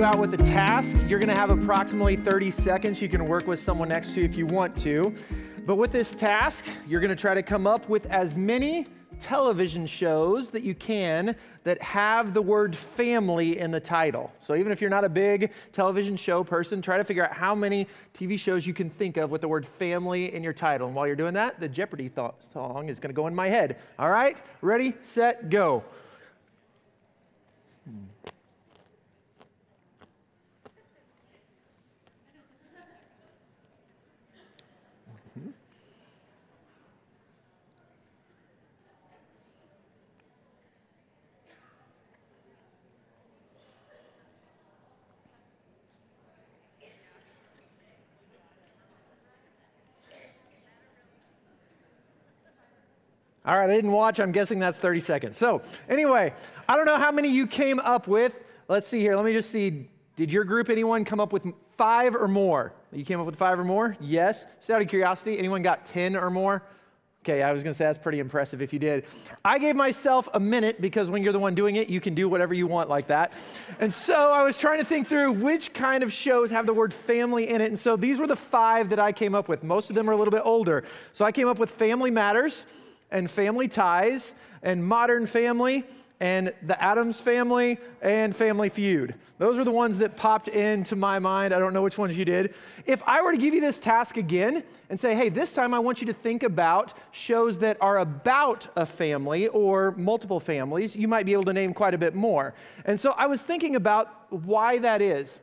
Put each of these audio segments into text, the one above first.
you out with a task. You're going to have approximately 30 seconds. You can work with someone next to you if you want to. But with this task, you're going to try to come up with as many television shows that you can that have the word family in the title. So even if you're not a big television show person, try to figure out how many TV shows you can think of with the word family in your title. And while you're doing that, the Jeopardy th- song is going to go in my head. All right? Ready, set, go. All right, I didn't watch. I'm guessing that's 30 seconds. So, anyway, I don't know how many you came up with. Let's see here. Let me just see. Did your group, anyone, come up with five or more? You came up with five or more? Yes. Just out of curiosity, anyone got 10 or more? Okay, I was gonna say that's pretty impressive if you did. I gave myself a minute because when you're the one doing it, you can do whatever you want like that. And so I was trying to think through which kind of shows have the word family in it. And so these were the five that I came up with. Most of them are a little bit older. So I came up with Family Matters and Family Ties and Modern Family and the Addams Family and Family Feud. Those are the ones that popped into my mind. I don't know which ones you did. If I were to give you this task again and say, hey, this time I want you to think about shows that are about a family or multiple families, you might be able to name quite a bit more. And so I was thinking about why that is.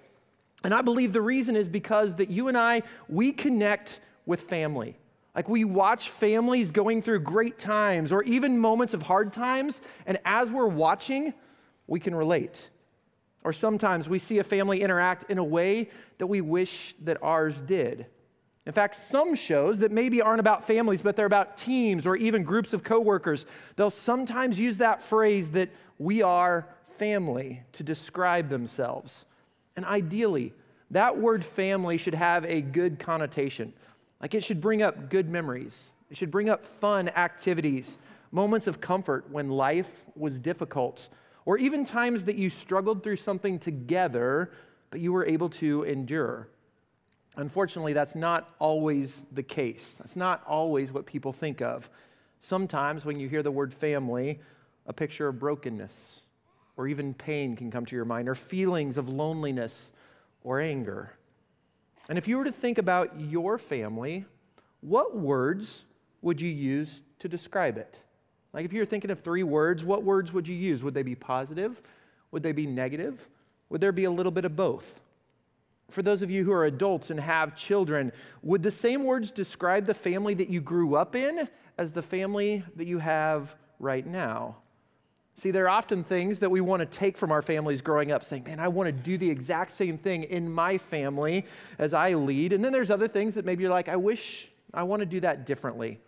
And I believe the reason is because that you and I, we connect with family. Like we watch families going through great times or even moments of hard times, and as we're watching, we can relate. Or sometimes we see a family interact in a way that we wish that ours did. In fact, some shows that maybe aren't about families, but they're about teams or even groups of coworkers, they'll sometimes use that phrase that we are family to describe themselves. And ideally, that word family should have a good connotation. Like it should bring up good memories, it should bring up fun activities, moments of comfort when life was difficult, or even times that you struggled through something together, but you were able to endure. Unfortunately, that's not always the case. That's not always what people think of. Sometimes when you hear the word family, a picture of brokenness or even pain can come to your mind, or feelings of loneliness or anger. And if you were to think about your family, what words would you use to describe it? Like if you're thinking of three words, what words would you use? Would they be positive? Would they be negative? Would there be a little bit of both? For those of you who are adults and have children, would the same words describe the family that you grew up in as the family that you have right now? See, there are often things that we want to take from our families growing up, saying, man, I want to do the exact same thing in my family as I lead. And then there's other things that maybe you're like, I wish I want to do that differently.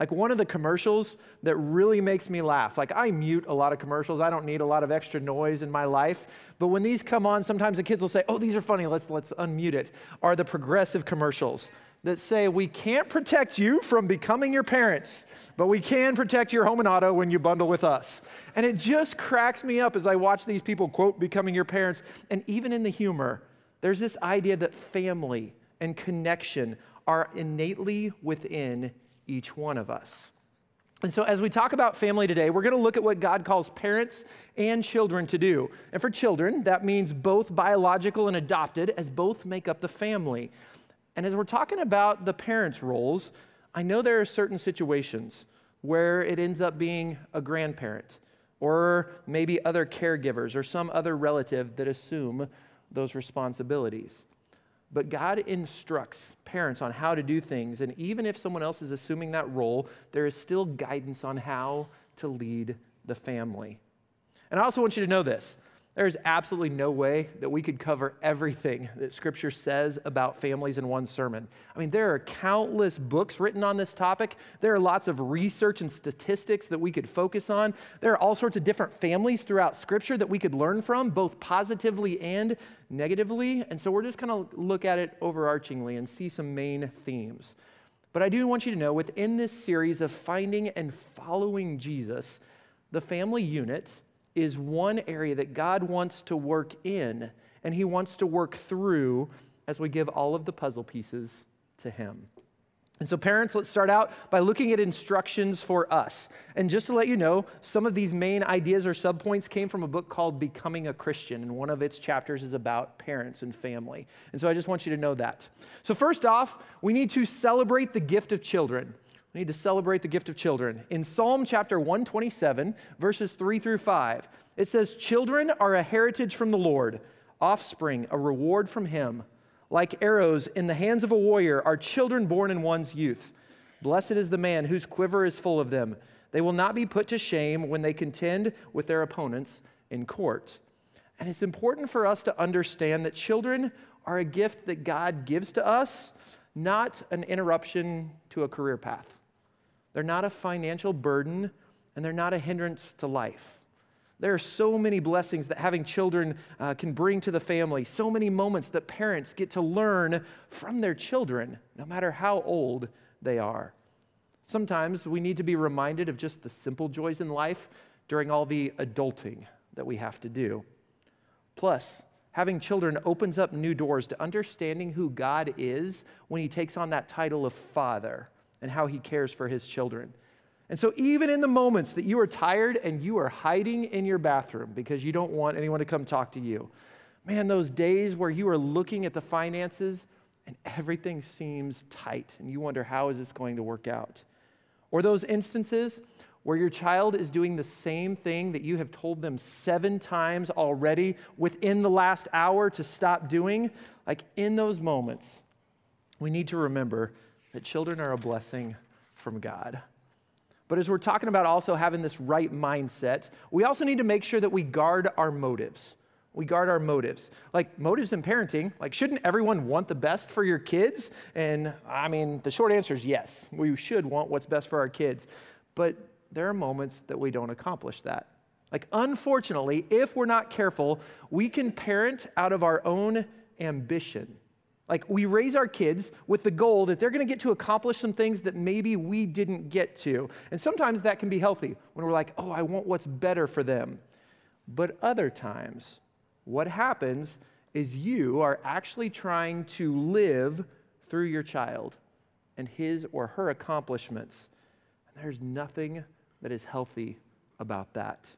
Like one of the commercials that really makes me laugh. Like I mute a lot of commercials. I don't need a lot of extra noise in my life. But when these come on, sometimes the kids will say, "Oh, these are funny. Let's let's unmute it." Are the progressive commercials that say we can't protect you from becoming your parents, but we can protect your home and auto when you bundle with us. And it just cracks me up as I watch these people quote becoming your parents. And even in the humor, there's this idea that family and connection are innately within each one of us. And so, as we talk about family today, we're going to look at what God calls parents and children to do. And for children, that means both biological and adopted, as both make up the family. And as we're talking about the parents' roles, I know there are certain situations where it ends up being a grandparent or maybe other caregivers or some other relative that assume those responsibilities. But God instructs parents on how to do things, and even if someone else is assuming that role, there is still guidance on how to lead the family. And I also want you to know this there's absolutely no way that we could cover everything that Scripture says about families in one sermon. I mean, there are countless books written on this topic. There are lots of research and statistics that we could focus on. There are all sorts of different families throughout Scripture that we could learn from, both positively and negatively. And so we're just going to look at it overarchingly and see some main themes. But I do want you to know within this series of finding and following Jesus, the family unit is one area that God wants to work in and He wants to work through as we give all of the puzzle pieces to Him. And so, parents, let's start out by looking at instructions for us. And just to let you know, some of these main ideas or subpoints came from a book called Becoming a Christian, and one of its chapters is about parents and family. And so, I just want you to know that. So, first off, we need to celebrate the gift of children. We need to celebrate the gift of children. In Psalm chapter 127, verses 3 through 5, it says, Children are a heritage from the Lord, offspring, a reward from Him. Like arrows in the hands of a warrior are children born in one's youth. Blessed is the man whose quiver is full of them. They will not be put to shame when they contend with their opponents in court. And it's important for us to understand that children are a gift that God gives to us, not an interruption to a career path. They're not a financial burden, and they're not a hindrance to life. There are so many blessings that having children uh, can bring to the family, so many moments that parents get to learn from their children, no matter how old they are. Sometimes we need to be reminded of just the simple joys in life during all the adulting that we have to do. Plus, having children opens up new doors to understanding who God is when He takes on that title of Father and how He cares for His children. And so, even in the moments that you are tired and you are hiding in your bathroom because you don't want anyone to come talk to you, man, those days where you are looking at the finances and everything seems tight and you wonder, how is this going to work out? Or those instances where your child is doing the same thing that you have told them seven times already within the last hour to stop doing, like in those moments, we need to remember that children are a blessing from God. But as we're talking about also having this right mindset, we also need to make sure that we guard our motives. We guard our motives. Like motives in parenting, like shouldn't everyone want the best for your kids? And I mean, the short answer is yes. We should want what's best for our kids. But there are moments that we don't accomplish that. Like unfortunately, if we're not careful, we can parent out of our own ambition. Like we raise our kids with the goal that they're to get to accomplish some things that maybe we didn't get to. And sometimes that can be healthy when we're like, oh, I want what's better for them. But other times, what happens is you are actually trying to live through your child and his or her accomplishments. And there's nothing that is healthy about that.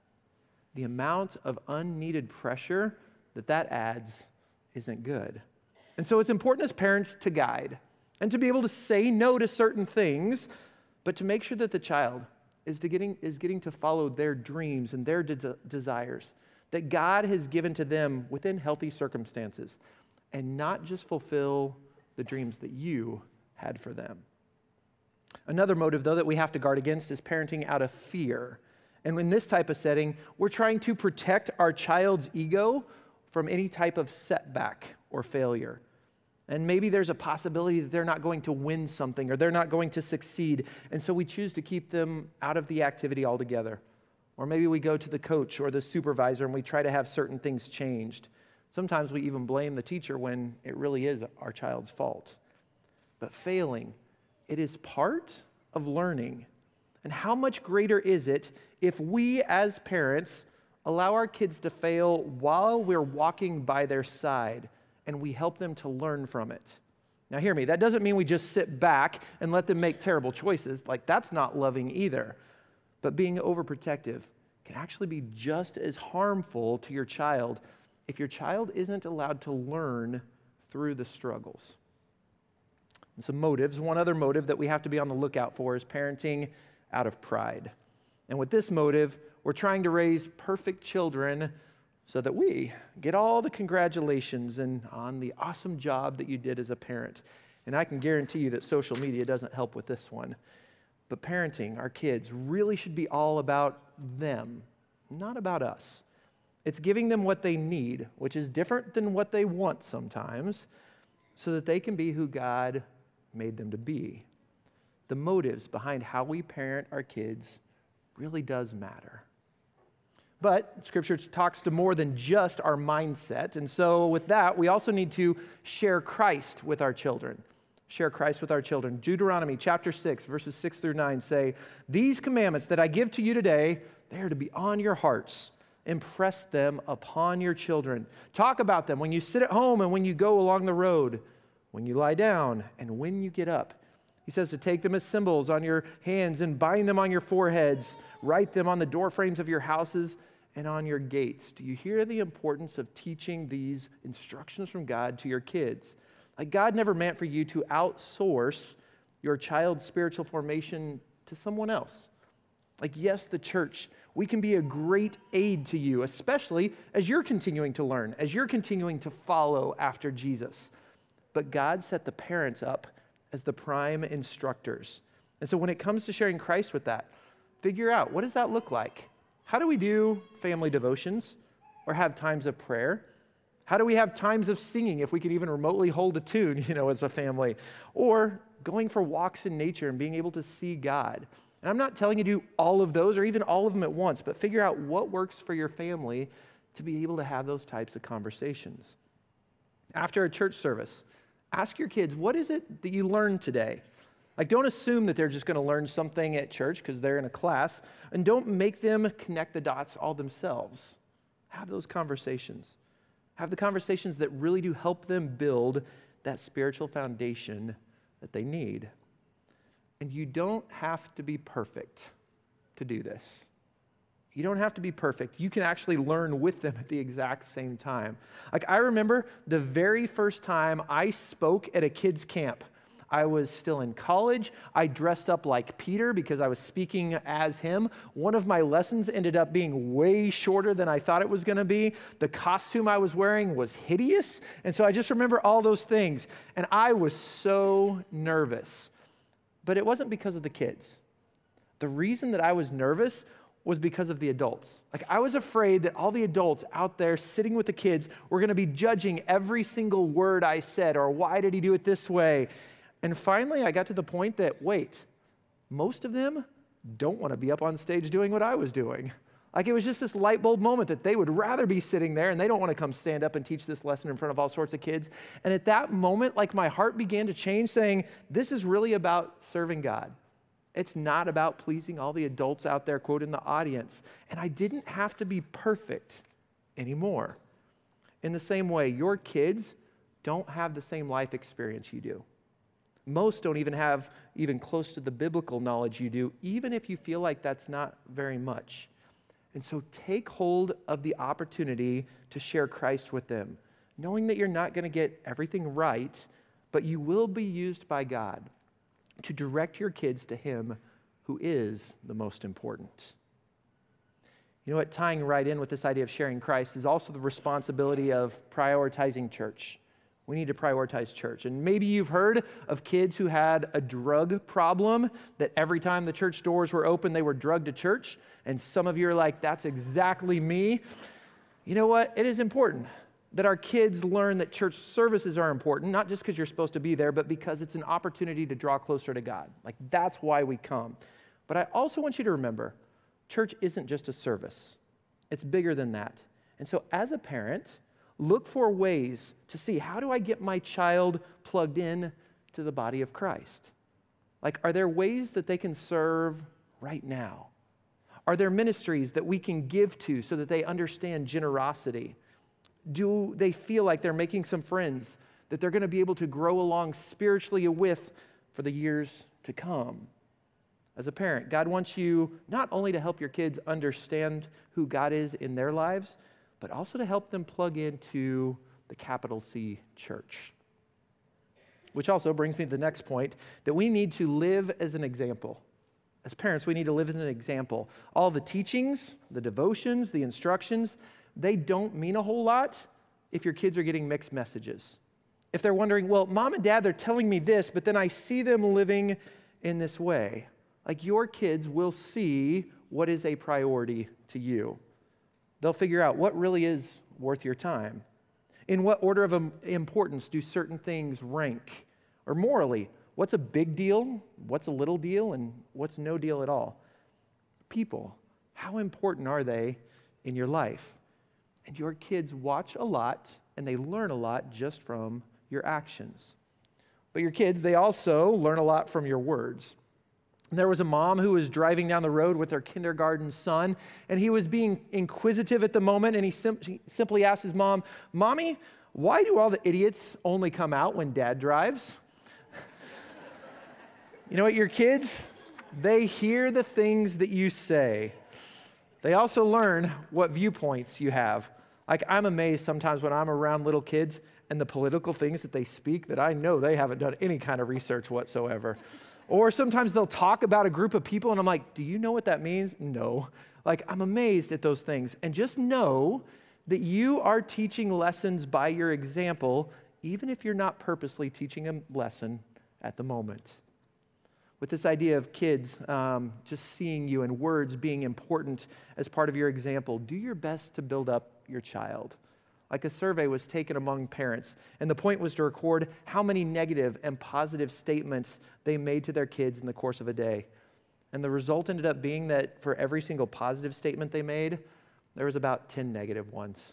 The amount of unneeded pressure that that adds isn't good. And so it's important as parents to guide and to be able to say no to certain things, but to make sure that the child is, getting, is getting to follow their dreams and their de- desires that God has given to them within healthy circumstances and not just fulfill the dreams that you had for them. Another motive, though, that we have to guard against is parenting out of fear. And in this type of setting, we're trying to protect our child's ego from any type of setback or failure. And maybe there's a possibility that they're not going to win something or they're not going to succeed. And so we choose to keep them out of the activity altogether. Or maybe we go to the coach or the supervisor and we try to have certain things changed. Sometimes we even blame the teacher when it really is our child's fault. But failing, it is part of learning. And how much greater is it if we as parents allow our kids to fail while we're walking by their side and we help them to learn from it. Now, hear me, that doesn't mean we just sit back and let them make terrible choices. Like, that's not loving either. But being overprotective can actually be just as harmful to your child if your child isn't allowed to learn through the struggles. And some motives. One other motive that we have to be on the lookout for is parenting out of pride. And with this motive, we're trying to raise perfect children so that we get all the congratulations and on the awesome job that you did as a parent. And I can guarantee you that social media doesn't help with this one. But parenting our kids really should be all about them, not about us. It's giving them what they need, which is different than what they want sometimes, so that they can be who God made them to be. The motives behind how we parent our kids really does matter. But Scripture talks to more than just our mindset. And so, with that, we also need to share Christ with our children. Share Christ with our children. Deuteronomy chapter 6, verses 6 through 9 say, These commandments that I give to you today, they are to be on your hearts. Impress them upon your children. Talk about them when you sit at home and when you go along the road, when you lie down and when you get up. He says to take them as symbols on your hands and bind them on your foreheads, write them on the doorframes of your houses and on your gates. Do you hear the importance of teaching these instructions from God to your kids? Like, God never meant for you to outsource your child's spiritual formation to someone else. Like, yes, the church, we can be a great aid to you, especially as you're continuing to learn, as you're continuing to follow after Jesus. But God set the parents up as the prime instructors. And so when it comes to sharing Christ with that, figure out what does that look like? How do we do family devotions or have times of prayer? How do we have times of singing if we could even remotely hold a tune, you know, as a family? Or going for walks in nature and being able to see God. And I'm not telling you to do all of those or even all of them at once, but figure out what works for your family to be able to have those types of conversations. After a church service, ask your kids, what is it that you learned today? Like, don't assume that they're just going to learn something at church because they're in a class, and don't make them connect the dots all themselves. Have those conversations. Have the conversations that really do help them build that spiritual foundation that they need. And you don't have to be perfect to do this. You don't have to be perfect. You can actually learn with them at the exact same time. Like, I remember the very first time I spoke at a kids' camp. I was still in college. I dressed up like Peter because I was speaking as him. One of my lessons ended up being way shorter than I thought it was going to be. The costume I was wearing was hideous. And so I just remember all those things. And I was so nervous. But it wasn't because of the kids. The reason that I was nervous was because of the adults. Like, I was afraid that all the adults out there sitting with the kids were to be judging every single word I said, or why did he do it this way? And finally, I got to the point that, wait, most of them don't want to be up on stage doing what I was doing. Like, it was just this light bulb moment that they would rather be sitting there and they don't want to come stand up and teach this lesson in front of all sorts of kids. And at that moment, like, my heart began to change, saying, This is really about serving God. It's not about pleasing all the adults out there, quote, in the audience. And I didn't have to be perfect anymore. In the same way, your kids don't have the same life experience you do. Most don't even have even close to the biblical knowledge you do, even if you feel like that's not very much. And so take hold of the opportunity to share Christ with them, knowing that you're not going to get everything right, but you will be used by God to direct your kids to Him who is the most important. You know what? Tying right in with this idea of sharing Christ is also the responsibility of prioritizing church. We need to prioritize church. And maybe you've heard of kids who had a drug problem, that every time the church doors were open, they were drugged to church. And some of you are like, that's exactly me. You know what? It is important that our kids learn that church services are important, not just because you're supposed to be there, but because it's an opportunity to draw closer to God. Like, that's why we come. But I also want you to remember church isn't just a service, it's bigger than that. And so, as a parent, look for ways to see how do I get my child plugged in to the body of Christ? Like, are there ways that they can serve right now? Are there ministries that we can give to so that they understand generosity? do they feel like they're making some friends that they're going to be able to grow along spiritually with for the years to come? As a parent, God wants you not only to help your kids understand who God is in their lives, but also to help them plug into the capital C church. Which also brings me to the next point that we need to live as an example. As parents, we need to live as an example. All the teachings, the devotions, the instructions, they don't mean a whole lot if your kids are getting mixed messages. If they're wondering, well, mom and dad, they're telling me this, but then I see them living in this way. Like your kids will see what is a priority to you. They'll figure out what really is worth your time. In what order of importance do certain things rank? Or morally, what's a big deal, what's a little deal, and what's no deal at all? People, how important are they in your life? And your kids watch a lot and they learn a lot just from your actions. But your kids, they also learn a lot from your words. There was a mom who was driving down the road with her kindergarten son, and he was being inquisitive at the moment, and he, sim- simply asked his mom, Mommy, why do all the idiots only come out when dad drives? you know what, your kids, they hear the things that you say. They also learn what viewpoints you have. Like, I'm amazed sometimes when I'm around little kids and the political things that they speak that I know they haven't done any kind of research whatsoever. Or sometimes they'll talk about a group of people, and I'm like, do you know what that means? No. Like, I'm amazed at those things. And just know that you are teaching lessons by your example, even if you're not purposely teaching a lesson at the moment. With this idea of kids um, just seeing you and words being important as part of your example, do your best to build up your child like a survey was taken among parents. And the point was to record how many negative and positive statements they made to their kids in the course of a day. And the result ended up being that for every single positive statement they made, there was about 10 negative ones.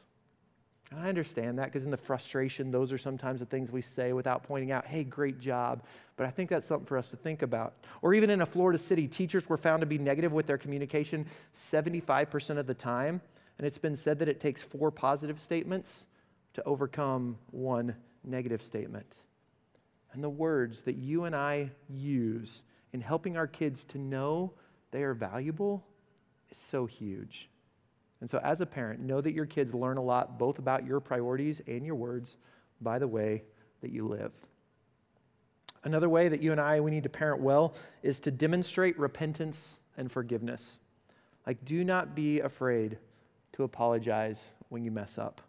And I understand that because in the frustration, those are sometimes the things we say without pointing out, hey, great job. But I think that's something for us to think about. Or even in a Florida city, teachers were found to be negative with their communication 75% of the time. And it's been said that it takes four positive statements to overcome one negative statement. And the words that you and I use in helping our kids to know they are valuable is so huge. And so, as a parent, know that your kids learn a lot both about your priorities and your words by the way that you live. Another way that you and I we need to parent well is to demonstrate repentance and forgiveness. Like do not be afraid to apologize when you mess up.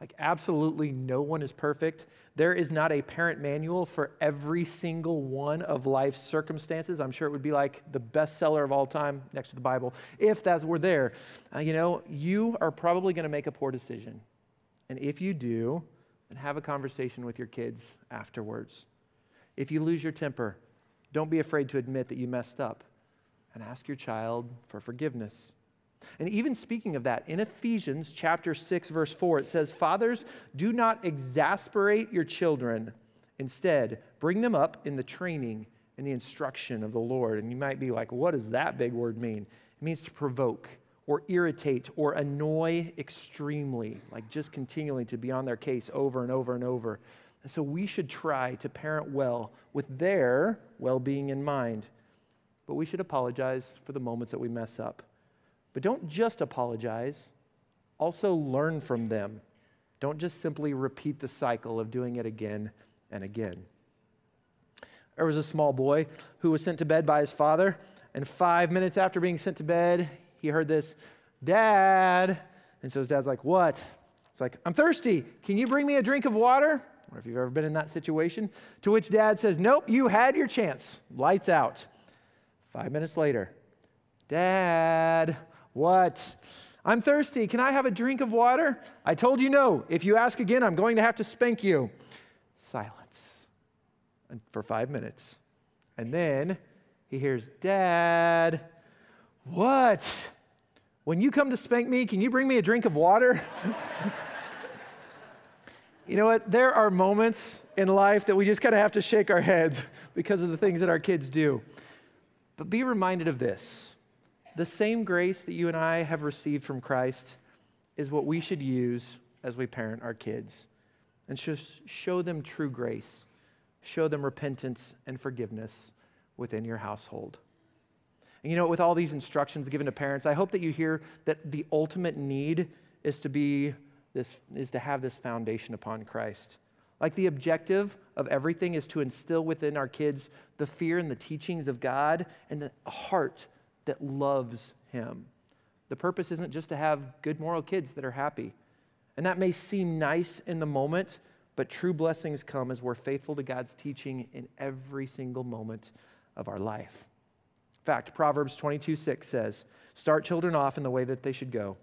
Like, absolutely no one is perfect. There is not a parent manual for every single one of life's circumstances. I'm sure it would be like the bestseller of all time next to the Bible if that were there. Uh, you know, you are probably going to make a poor decision. And if you do, then have a conversation with your kids afterwards. If you lose your temper, don't be afraid to admit that you messed up and ask your child for forgiveness. And even speaking of that, in Ephesians chapter 6 verse 4 it says, "Fathers, do not exasperate your children. Instead, bring them up in the training and the instruction of the Lord." And you might be like, "What does that big word mean?" It means to provoke or irritate or annoy extremely, like just continually to be on their case over and over and over. And so we should try to parent well with their well being in mind. But we should apologize for the moments that we mess up. But don't just apologize, also learn from them. Don't just simply repeat the cycle of doing it again and again. There was a small boy who was sent to bed by his father, and five minutes after being sent to bed, he heard this, Dad. And so his dad's like, What? It's like, I'm thirsty. Can you bring me a drink of water? I wonder if you've ever been in that situation. To which dad says, Nope, you had your chance. Lights out. Five minutes later, Dad, what? I'm thirsty. Can I have a drink of water? I told you no. If you ask again, I'm going to have to spank you. Silence and for five minutes. And then he hears, Dad, what? When you come to spank me, can you bring me a drink of water? you know what? There are moments in life that we just kind of have to shake our heads because of the things that our kids do. But be reminded of this the same grace that you and I have received from Christ is what we should use as we parent our kids and just show them true grace, show them repentance and forgiveness within your household. And you know, with all these instructions given to parents, I hope that you hear that the ultimate need is to be this is to have this foundation upon Christ. Like the objective of everything is to instill within our kids the fear and the teachings of God and the heart that loves him. The purpose isn't just to have good moral kids that are happy. And that may seem nice in the moment, but true blessings come as we're faithful to God's teaching in every single moment of our life. In fact, Proverbs 22 6 says, Start children off in the way that they should go,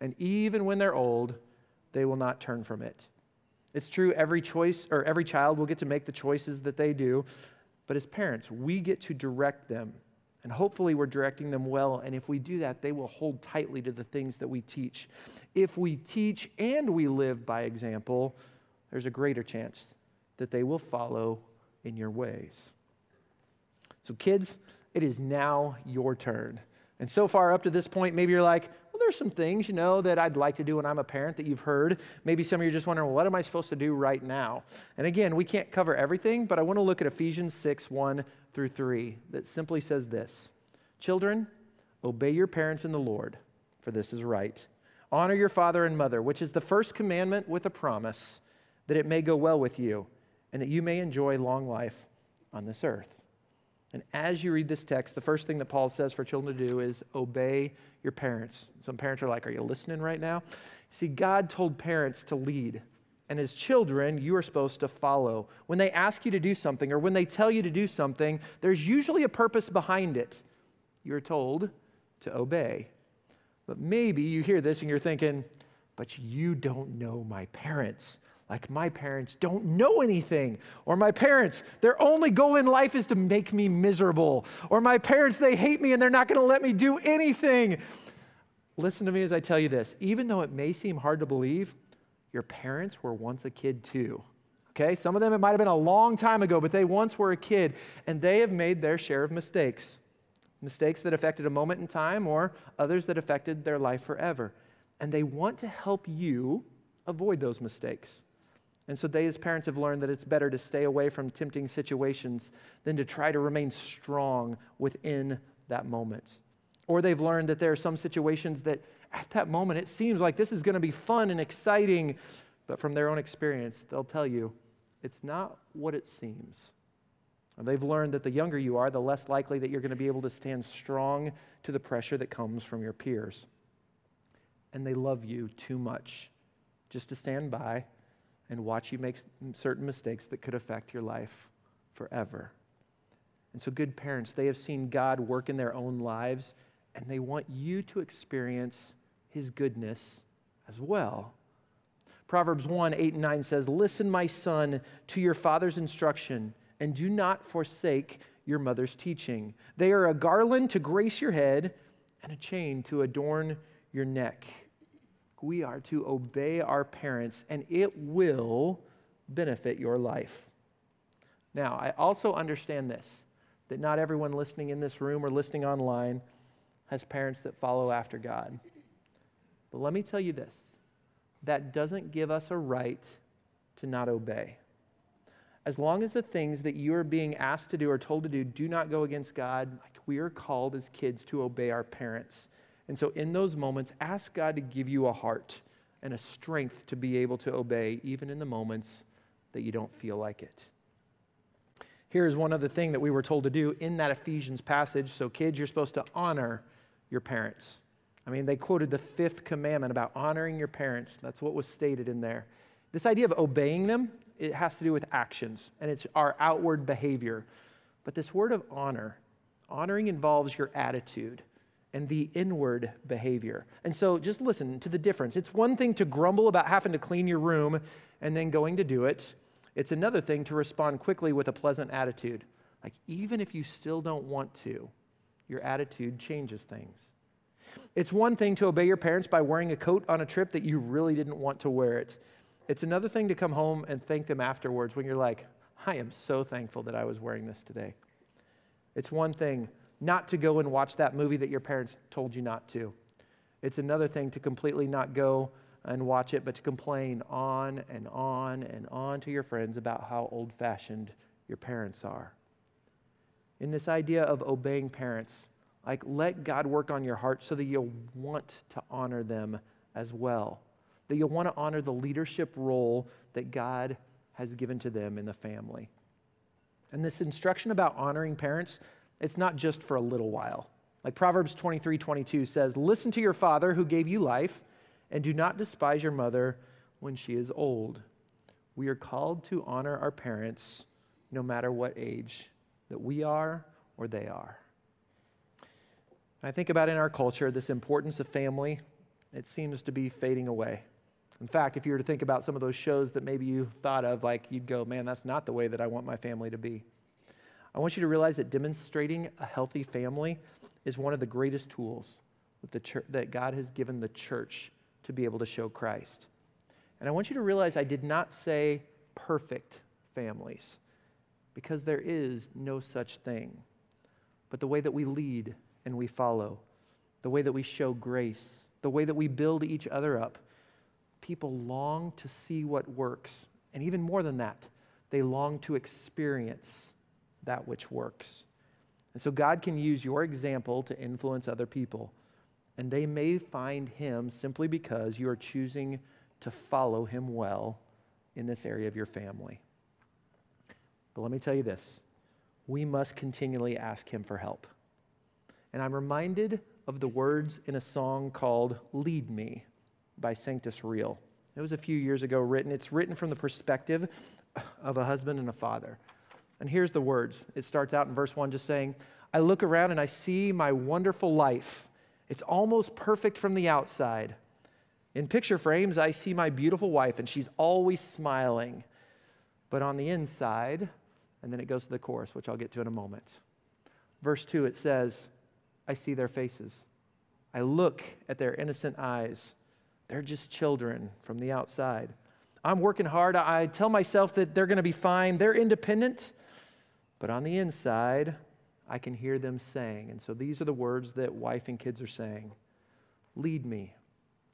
and even when they're old, they will not turn from it. It's true, every choice or every child will get to make the choices that they do, but as parents, we get to direct them and hopefully, we're directing them well. And if we do that, they will hold tightly to the things that we teach. If we teach and we live by example, there's a greater chance that they will follow in your ways. So, kids, it is now your turn. And so far up to this point, maybe you're like, there's some things, you know, that I'd like to do when I'm a parent that you've heard. Maybe some of you are just wondering, well, what am I supposed to do right now? And again, we can't cover everything, but I want to look at Ephesians 6 1 through 3 that simply says this Children, obey your parents in the Lord, for this is right. Honor your father and mother, which is the first commandment with a promise that it may go well with you and that you may enjoy long life on this earth. And as you read this text, the first thing that Paul says for children to do is obey your parents. Some parents are like, Are you listening right now? See, God told parents to lead. And as children, you are supposed to follow. When they ask you to do something or when they tell you to do something, there's usually a purpose behind it. You're told to obey. But maybe you hear this and you're thinking, But you don't know my parents like my parents don't know anything. Or my parents their only goal in life is to make me miserable. Or my parents they hate me and they're not going to let me do anything. Listen to me as i tell you this. Even though it may seem hard to believe your parents were once a kid too. Okay? Some of them it might have been a long time ago but they once were a kid and they have made their share of mistakes. Mistakes that affected a moment in time or others that affected their life forever. And they want to help you avoid those mistakes and so they, as parents, have learned that it's better to stay away from tempting situations than to try to remain strong within that moment. Or they've learned that there are some situations that at that moment it seems like this is going to be fun and exciting, but from their own experience, they'll tell you it's not what it seems. They've learned that the younger you are, the less likely that you're going to be able to stand strong to the pressure that comes from your peers. And they love you too much just to stand by and watch you make certain mistakes that could affect your life forever. And so, good parents, they have seen God work in their own lives, and they want you to experience his goodness as well. Proverbs 1 8 and 9 says, Listen, my son, to your father's instruction, and do not forsake your mother's teaching. They are a garland to grace your head and a chain to adorn your neck we are to obey our parents, and it will benefit your life. Now, I also understand this that not everyone listening in this room or listening online has parents that follow after God. But let me tell you this that doesn't give us a right to not obey. As long as the things that you are being asked to do or told to do do not go against God, like we are called as kids to obey our parents. And so, in those moments, ask God to give you a heart and a strength to be able to obey, even in the moments that you don't feel like it. Here's one other thing that we were told to do in that Ephesians passage. So, kids, you're supposed to honor your parents. I mean, they quoted the fifth commandment about honoring your parents. That's what was stated in there. This idea of obeying them, it has to do with actions, and it's our outward behavior. But this word of honor, honoring involves your attitude and the inward behavior. And so just listen to the difference. It's one thing to grumble about having to clean your room and then going to do it, it's another thing to respond quickly with a pleasant attitude. Like, even if you still don't want to, your attitude changes things. It's one thing to obey your parents by wearing a coat on a trip that you really didn't want to wear it. It's another thing to come home and thank them afterwards when you're like, I am so thankful that I was wearing this today. It's one thing not to go and watch that movie that your parents told you not to. It's another thing to completely not go and watch it, but to complain on and on and on to your friends about how old fashioned your parents are. In this idea of obeying parents, like let God work on your heart so that you'll want to honor them as well, that you'll want to honor the leadership role that God has given to them in the family. And this instruction about honoring parents it's not just for a little while. Like Proverbs 23 22 says, Listen to your father who gave you life, and do not despise your mother when she is old. We are called to honor our parents no matter what age that we are or they are. I think about in our culture this importance of family, it seems to be fading away. In fact, if you were to think about some of those shows that maybe you thought of, like you'd go, man, that's not the way that I want my family to be. I want you to realize that demonstrating a healthy family is one of the greatest tools that, the church, that God has given the church to be able to show Christ. And I want you to realize I did not say perfect families because there is no such thing. but the way that we lead and we follow, the way that we show grace, the way that we build each other up. People long to see what works. And even more than that, they long to experience that which works. And so God can use your example to influence other people. And they may find Him simply because you are choosing to follow Him well in this area of your family. But let me tell you this we must continually ask Him for help. And I'm reminded of the words in a song called Lead Me by Sanctus Real. It was a few years ago written. It's written from the perspective of a husband and a father. And here's the words it starts out in verse 1 just saying, I look around and I see my wonderful life. It's almost perfect from the outside. In picture frames, I see my beautiful wife, and she's always smiling. But on the inside, and then it goes to the chorus, which I'll get to in a moment. Verse 2, it says, I see their faces. I look at their innocent eyes. They're just children from the outside. I'm working hard. I tell myself that they're going to be fine. They're independent. But on the inside, I can hear them saying. And so these are the words that wife and kids are saying Lead me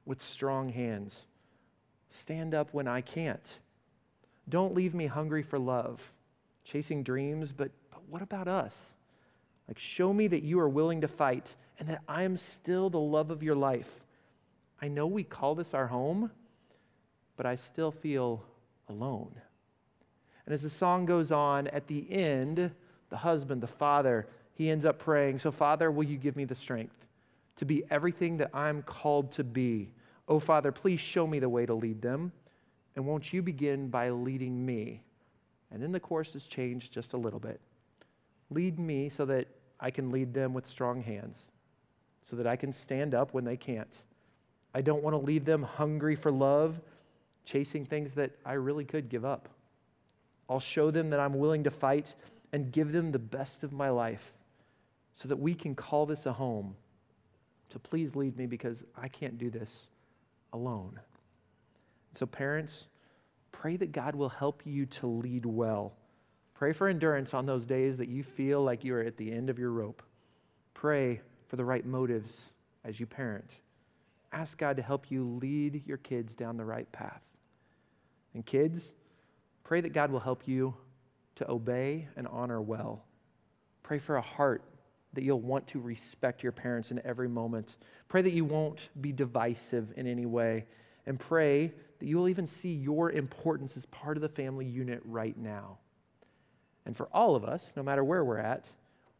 with strong hands. Stand up when I can't. Don't leave me hungry for love, chasing dreams, but, but what about us? Like, show me that you are willing to fight and that I am still the love of your life. I know we call this our home, but I still feel alone. And as the song goes on, at the end, the husband, the father, he ends up praying, So, Father, will you give me the strength to be everything that I'm called to be? Oh, Father, please show me the way to lead them. And won't you begin by leading me? And then the course is changed just a little bit. Lead me so that I can lead them with strong hands, so that I can stand up when they can't. I don't want to leave them hungry for love, chasing things that I really could give up. I'll show them that I'm willing to fight and give them the best of my life so that we can call this a home. So please lead me because I can't do this alone. So, parents, pray that God will help you to lead well. Pray for endurance on those days that you feel like you are at the end of your rope. Pray for the right motives as you parent. Ask God to help you lead your kids down the right path. And, kids, Pray that God will help you to obey and honor well. Pray for a heart that you'll want to respect your parents in every moment. Pray that you won't be divisive in any way. And pray that you will even see your importance as part of the family unit right now. And for all of us, no matter where we're at,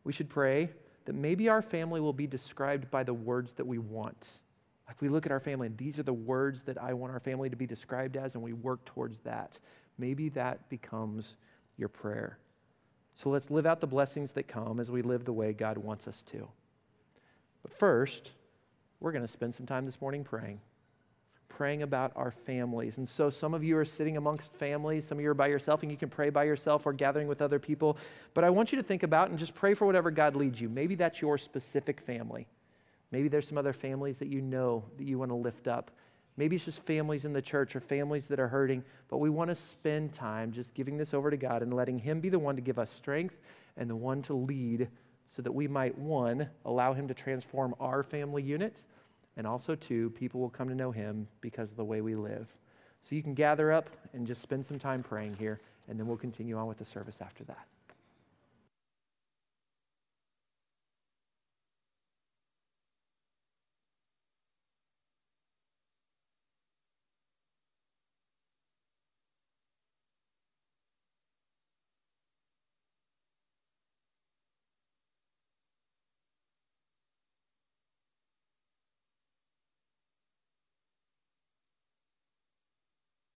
we should pray that maybe our family will be described by the words that we want. Like we look at our family, and these are the words that I want our family to be described as, and we work towards that. Maybe that becomes your prayer. So let's live out the blessings that come as we live the way God wants us to. But first, we're going to spend some time this morning praying, praying about our families. And so some of you are sitting amongst families, some of you are by yourself, and you can pray by yourself or gathering with other people. But I want you to think about and just pray for whatever God leads you. Maybe that's your specific family. Maybe there's some other families that you know that you want to lift up. Maybe it's just families in the church or families that are hurting, but we want to spend time just giving this over to God and letting Him be the one to give us strength and the one to lead so that we might, one, allow Him to transform our family unit, and also, two, people will come to know Him because of the way we live. So you can gather up and just spend some time praying here, and then we'll continue on with the service after that.